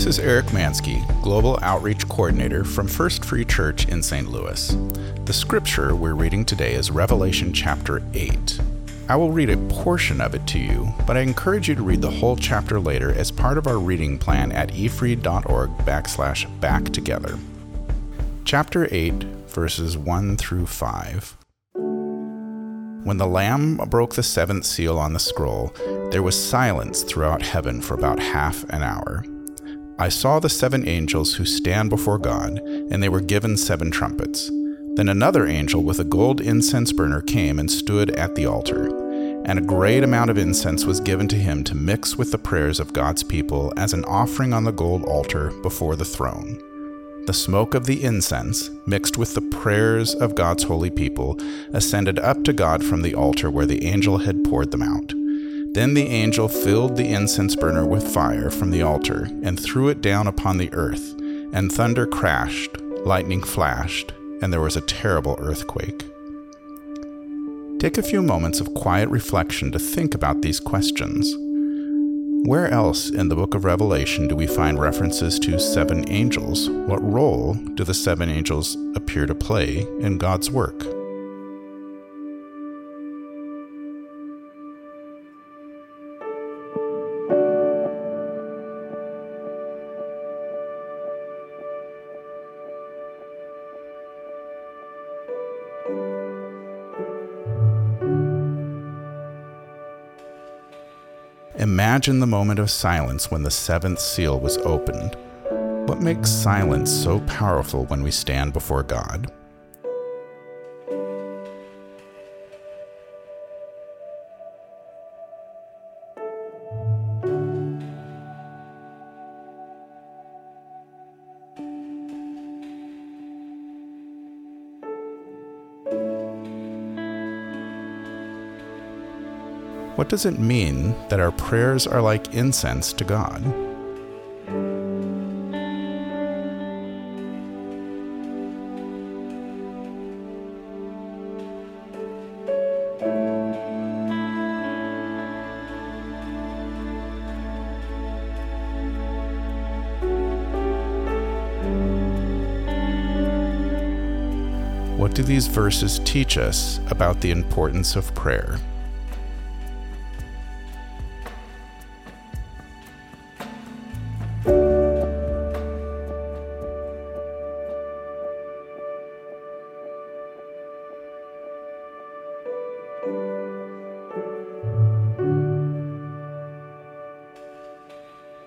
This is Eric Mansky, Global Outreach Coordinator from First Free Church in St. Louis. The scripture we're reading today is Revelation chapter 8. I will read a portion of it to you, but I encourage you to read the whole chapter later as part of our reading plan at efree.org backslash back together. Chapter 8, verses 1 through 5. When the Lamb broke the seventh seal on the scroll, there was silence throughout heaven for about half an hour. I saw the seven angels who stand before God, and they were given seven trumpets. Then another angel with a gold incense burner came and stood at the altar. And a great amount of incense was given to him to mix with the prayers of God's people as an offering on the gold altar before the throne. The smoke of the incense, mixed with the prayers of God's holy people, ascended up to God from the altar where the angel had poured them out. Then the angel filled the incense burner with fire from the altar and threw it down upon the earth, and thunder crashed, lightning flashed, and there was a terrible earthquake. Take a few moments of quiet reflection to think about these questions. Where else in the book of Revelation do we find references to seven angels? What role do the seven angels appear to play in God's work? Imagine the moment of silence when the seventh seal was opened. What makes silence so powerful when we stand before God? What does it mean that our prayers are like incense to God? What do these verses teach us about the importance of prayer?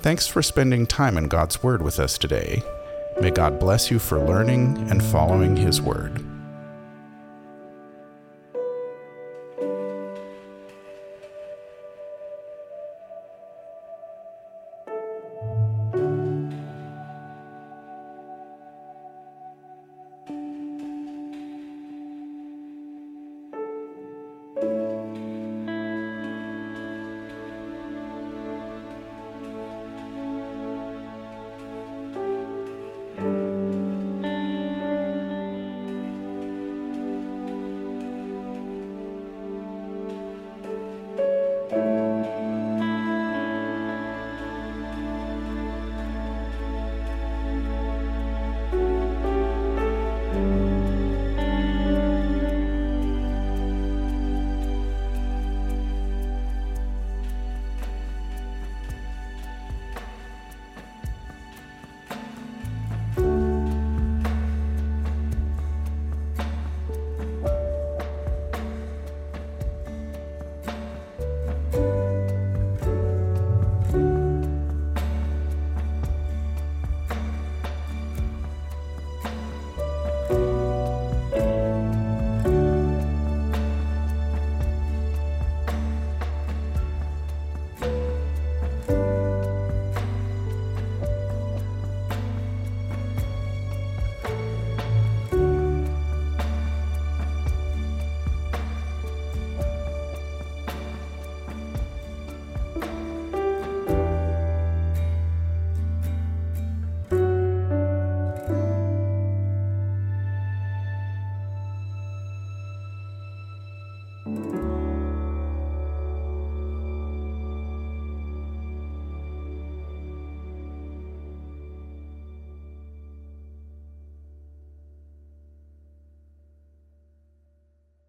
Thanks for spending time in God's Word with us today. May God bless you for learning and following His Word.